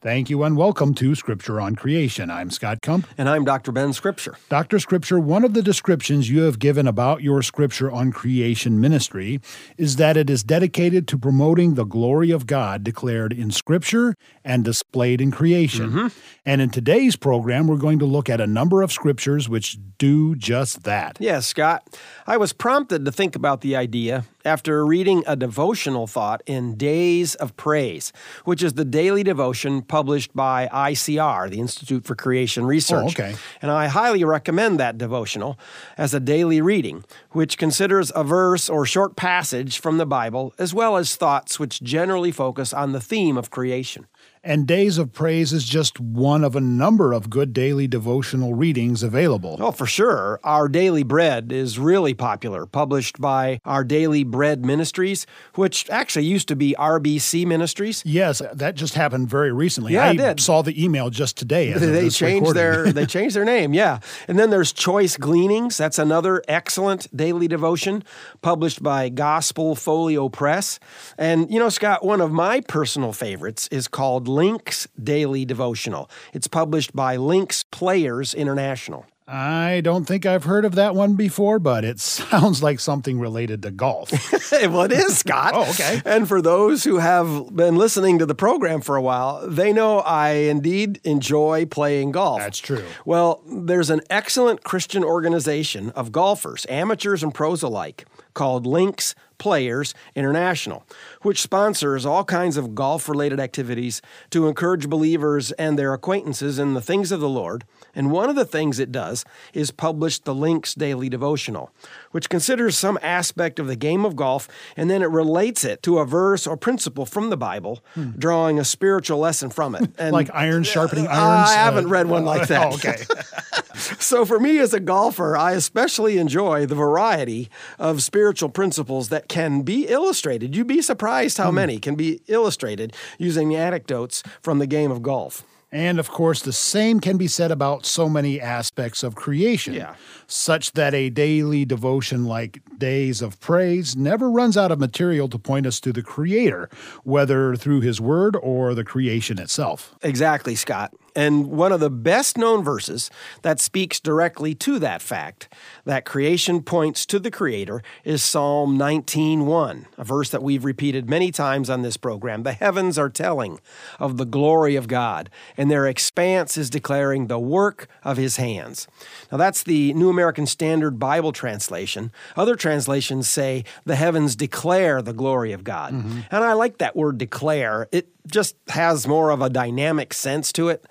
Thank you and welcome to Scripture on Creation. I'm Scott Kump. And I'm Dr. Ben Scripture. Dr. Scripture, one of the descriptions you have given about your Scripture on Creation ministry is that it is dedicated to promoting the glory of God declared in Scripture and displayed in creation. Mm-hmm. And in today's program, we're going to look at a number of scriptures which do just that. Yes, Scott. I was prompted to think about the idea after reading a devotional thought in Days of Praise, which is the daily devotion published by ICR, the Institute for Creation oh, Research. Oh, okay. And I highly recommend that devotional as a daily reading, which considers a verse or short passage from the Bible, as well as thoughts which generally focus on the theme of creation. And Days of Praise is just one of a number of good daily devotional readings available. Oh, for sure. Our Daily Bread is really popular, published by Our Daily Bread Ministries, which actually used to be RBC Ministries. Yes, that just happened very recently. Yeah, I did. saw the email just today. They changed recording. their they changed their name, yeah. And then there's Choice Gleanings. That's another excellent daily devotion published by Gospel Folio Press. And you know, Scott, one of my personal favorites is called Links Daily Devotional. It's published by Links Players International. I don't think I've heard of that one before, but it sounds like something related to golf. well, it is, Scott. Oh, okay. And for those who have been listening to the program for a while, they know I indeed enjoy playing golf. That's true. Well, there's an excellent Christian organization of golfers, amateurs and pros alike, called Links Players International, which sponsors all kinds of golf related activities to encourage believers and their acquaintances in the things of the Lord. And one of the things it does is publish the Links Daily Devotional, which considers some aspect of the game of golf and then it relates it to a verse or principle from the Bible, drawing a spiritual lesson from it. And Hmm. like iron sharpening irons. I haven't uh, read one like that. Oh, okay. So, for me as a golfer, I especially enjoy the variety of spiritual principles that can be illustrated. You'd be surprised how hmm. many can be illustrated using anecdotes from the game of golf. And of course, the same can be said about so many aspects of creation, Yeah. such that a daily devotion like Days of Praise never runs out of material to point us to the Creator, whether through His Word or the creation itself. Exactly, Scott. And one of the best known verses that speaks directly to that fact, that creation points to the Creator, is Psalm 19:1, a verse that we've repeated many times on this program. The heavens are telling of the glory of God, and their expanse is declaring the work of his hands. Now that's the New American Standard Bible translation. Other translations say the heavens declare the glory of God. Mm-hmm. And I like that word declare. It just has more of a dynamic sense to it.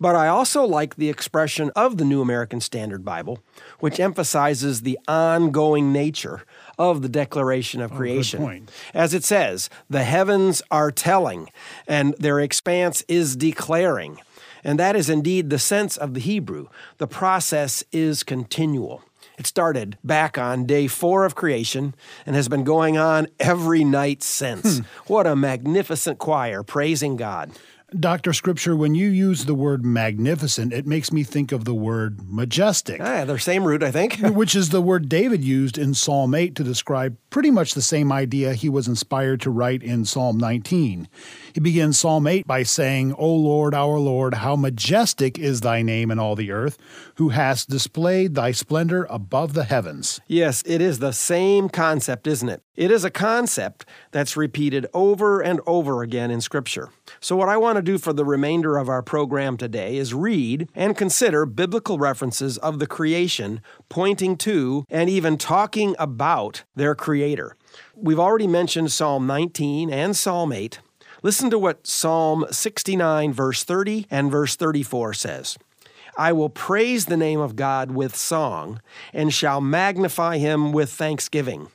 But I also like the expression of the New American Standard Bible, which emphasizes the ongoing nature of the declaration of oh, creation. point. As it says, the heavens are telling, and their expanse is declaring. And that is indeed the sense of the Hebrew. The process is continual. It started back on day four of creation and has been going on every night since. Hmm. What a magnificent choir praising God. Dr. Scripture, when you use the word magnificent, it makes me think of the word majestic. Ah, they're same root, I think. which is the word David used in Psalm 8 to describe pretty much the same idea he was inspired to write in Psalm 19. He begins Psalm 8 by saying, O Lord, our Lord, how majestic is thy name in all the earth, who hast displayed thy splendor above the heavens. Yes, it is the same concept, isn't it? It is a concept that's repeated over and over again in Scripture. So, what I want to do for the remainder of our program today is read and consider biblical references of the creation pointing to and even talking about their Creator. We've already mentioned Psalm 19 and Psalm 8. Listen to what Psalm 69, verse 30 and verse 34 says. I will praise the name of God with song and shall magnify him with thanksgiving.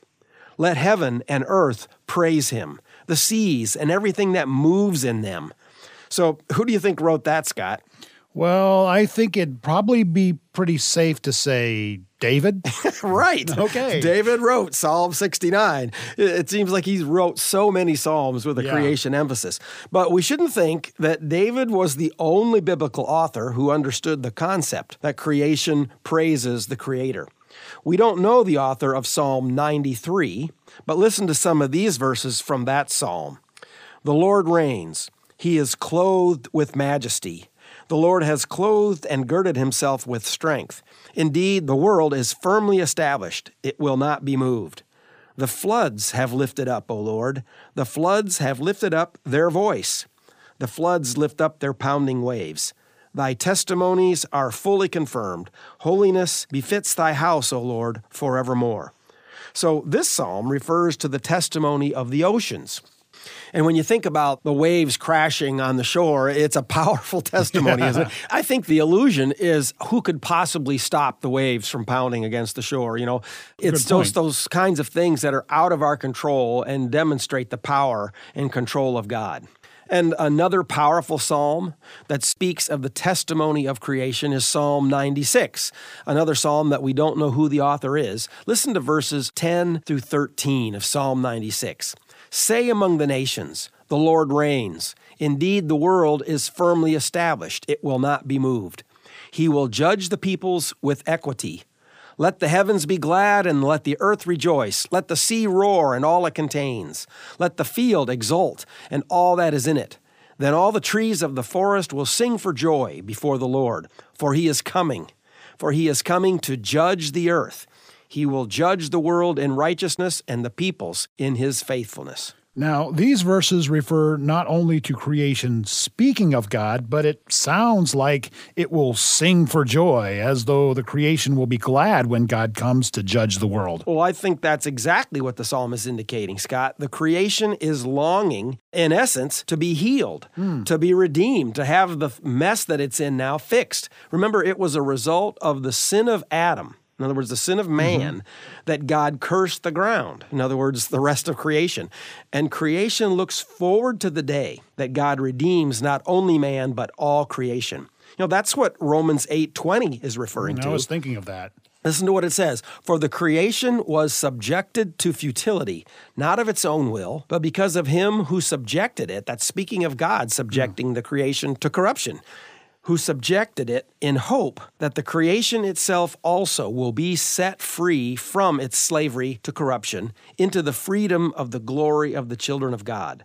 Let heaven and earth praise him, the seas and everything that moves in them. So, who do you think wrote that, Scott? Well, I think it'd probably be pretty safe to say David. right. Okay. David wrote Psalm 69. It- seems like he wrote so many Psalms with a Yeah. creation emphasis. But we shouldn't think that David was the only biblical author who understood the concept that creation praises the Creator. We don't know the author of Psalm 93, but listen to some of these verses from that psalm. The Lord reigns. He is clothed with majesty. The Lord has clothed and girded himself with strength. Indeed, the world is firmly established, it will not be moved. The floods have lifted up, O Lord. The floods have lifted up their voice. The floods lift up their pounding waves. Thy testimonies are fully confirmed. Holiness befits thy house, O Lord, forevermore. So, this psalm refers to the testimony of the oceans. And when you think about the waves crashing on the shore, it's a powerful testimony, yeah. isn't it? I think the illusion is who could possibly stop the waves from pounding against the shore? You know, it's just those kinds of things that are out of our control and demonstrate the power and control of God. And another powerful psalm that speaks of the testimony of creation is Psalm 96, another psalm that we don't know who the author is. Listen to verses 10 through 13 of Psalm 96. Say among the nations, The Lord reigns. Indeed, the world is firmly established, it will not be moved. He will judge the peoples with equity. Let the heavens be glad and let the earth rejoice. Let the sea roar and all it contains. Let the field exult and all that is in it. Then all the trees of the forest will sing for joy before the Lord, for he is coming. For he is coming to judge the earth. He will judge the world in righteousness and the peoples in his faithfulness. Now, these verses refer not only to creation speaking of God, but it sounds like it will sing for joy, as though the creation will be glad when God comes to judge the world. Well, I think that's exactly what the psalm is indicating, Scott. The creation is longing, in essence, to be healed, hmm. to be redeemed, to have the mess that it's in now fixed. Remember, it was a result of the sin of Adam in other words, the sin of mm-hmm. man, mm-hmm. that God cursed the ground. In other words, the rest of creation. And creation looks forward to the day that God redeems not only man, but all creation. You know, that's what Romans 8:20 is referring to. I was thinking of that. Listen to what it says. For the creation was subjected to futility, not of its own will, but because of him who subjected it. That's speaking of God subjecting mm. the creation to corruption who subjected it in hope that the creation itself also will be set free from its slavery to corruption into the freedom of the glory of the children of God.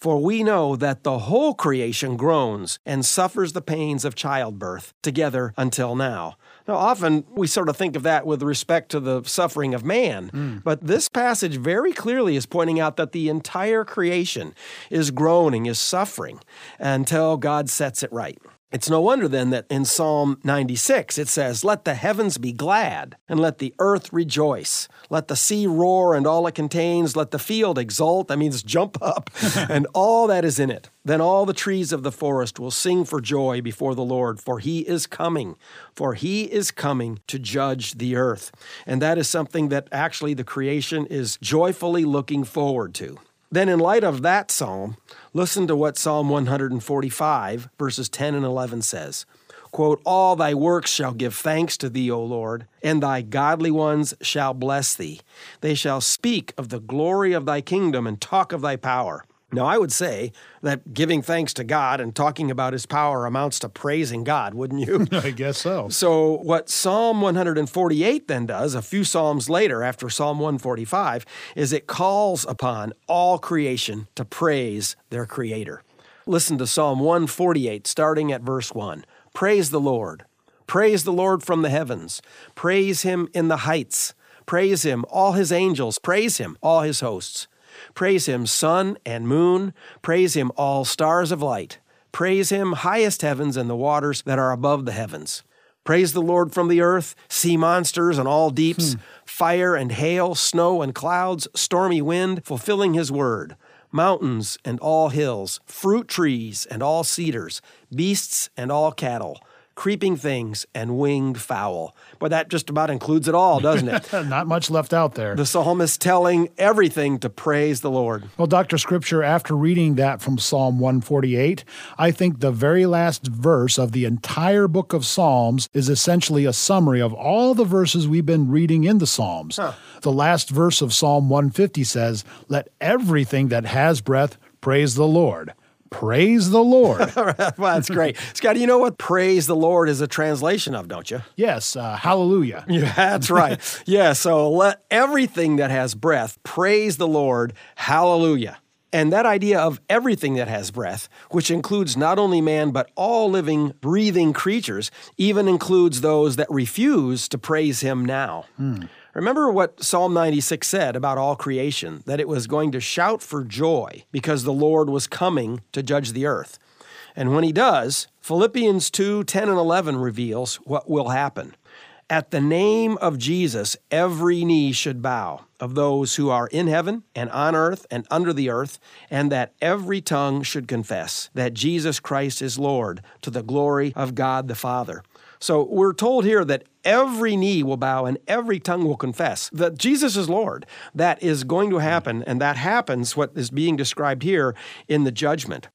For we know that the whole creation groans and suffers the pains of childbirth together until now. Now, often we sort of think of that with respect to the suffering of man, mm. but this passage very clearly is pointing out that the entire creation is groaning, is suffering until God sets it right. It's no wonder then that in Psalm 96 it says, Let the heavens be glad, and let the earth rejoice. Let the sea roar and all it contains. Let the field exult, that means jump up, and all that is in it. Then all the trees of the forest will sing for joy before the Lord, for he is coming, for he is coming to judge the earth. And that is something that actually the creation is joyfully looking forward to. Then, in light of that psalm, listen to what Psalm 145, verses 10 and 11 says. Quote, All thy works shall give thanks to thee, O Lord, and thy godly ones shall bless thee. They shall speak of the glory of thy kingdom and talk of thy power. Now, I would say that giving thanks to God and talking about his power amounts to praising God, wouldn't you? I guess so. So, what Psalm 148 then does, a few Psalms later after Psalm 145, is it calls upon all creation to praise their Creator. Listen to Psalm 148, starting at verse 1. Praise the Lord. Praise the Lord from the heavens. Praise him in the heights. Praise him, all his angels. Praise him, all his hosts. Praise him, sun and moon. Praise him, all stars of light. Praise him, highest heavens and the waters that are above the heavens. Praise the Lord from the earth, sea monsters and all deeps, hmm. fire and hail, snow and clouds, stormy wind, fulfilling his word, mountains and all hills, fruit trees and all cedars, beasts and all cattle creeping things, and winged fowl. But that just about includes it all, doesn't it? Not much left out there. The psalmist telling everything to praise the Lord. Well, Dr. Scripture, after reading that from Psalm 148, I think the very last verse of the entire book of Psalms is essentially a summary of all the verses we've been reading in the Psalms. Huh. The last verse of Psalm 150 says, Let everything that has breath praise the Lord. Praise the Lord. well, that's great. Scott, you know what praise the Lord is a translation of, don't you? Yes, uh, hallelujah. Yeah, that's right. yeah, so let everything that has breath praise the Lord. Hallelujah. And that idea of everything that has breath, which includes not only man, but all living, breathing creatures, even includes those that refuse to praise him now. Hmm. Remember what Psalm 96 said about all creation that it was going to shout for joy because the Lord was coming to judge the earth. And when he does, Philippians 2 10 and 11 reveals what will happen. At the name of Jesus, every knee should bow of those who are in heaven and on earth and under the earth, and that every tongue should confess that Jesus Christ is Lord to the glory of God the Father. So we're told here that every knee will bow and every tongue will confess that Jesus is Lord. That is going to happen, and that happens, what is being described here in the judgment.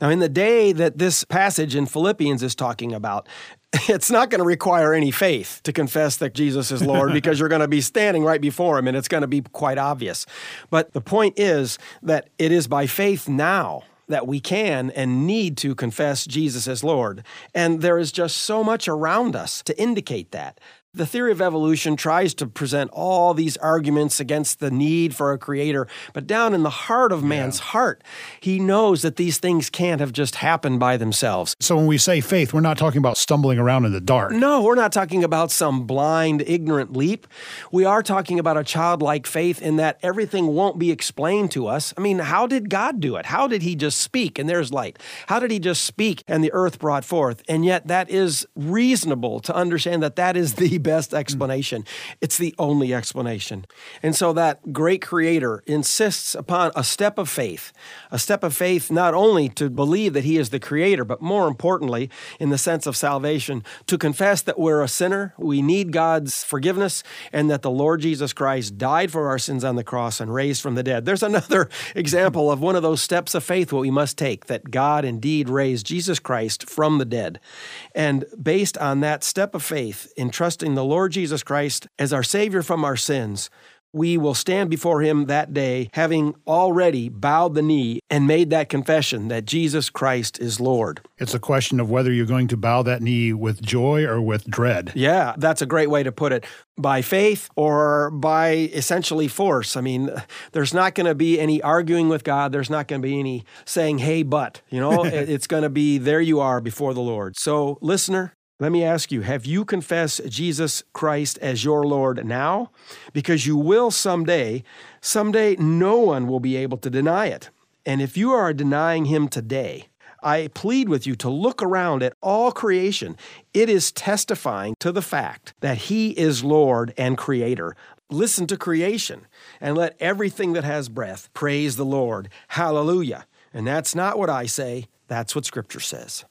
Now, in the day that this passage in Philippians is talking about, it's not going to require any faith to confess that Jesus is Lord because you're going to be standing right before him and it's going to be quite obvious. But the point is that it is by faith now that we can and need to confess Jesus as Lord. And there is just so much around us to indicate that. The theory of evolution tries to present all these arguments against the need for a creator, but down in the heart of man's yeah. heart, he knows that these things can't have just happened by themselves. So when we say faith, we're not talking about stumbling around in the dark. No, we're not talking about some blind, ignorant leap. We are talking about a childlike faith in that everything won't be explained to us. I mean, how did God do it? How did he just speak and there's light? How did he just speak and the earth brought forth? And yet that is reasonable to understand that that is the best explanation. It's the only explanation. And so that great creator insists upon a step of faith, a step of faith not only to believe that he is the creator, but more importantly, in the sense of salvation, to confess that we're a sinner, we need God's forgiveness, and that the Lord Jesus Christ died for our sins on the cross and raised from the dead. There's another example of one of those steps of faith what we must take that God indeed raised Jesus Christ from the dead. And based on that step of faith in trusting the Lord Jesus Christ as our Savior from our sins, we will stand before Him that day having already bowed the knee and made that confession that Jesus Christ is Lord. It's a question of whether you're going to bow that knee with joy or with dread. Yeah, that's a great way to put it. By faith or by essentially force. I mean, there's not going to be any arguing with God. There's not going to be any saying, hey, but. You know, it's going to be there you are before the Lord. So, listener, let me ask you, have you confessed Jesus Christ as your Lord now? Because you will someday. Someday, no one will be able to deny it. And if you are denying Him today, I plead with you to look around at all creation. It is testifying to the fact that He is Lord and Creator. Listen to creation and let everything that has breath praise the Lord. Hallelujah. And that's not what I say, that's what Scripture says.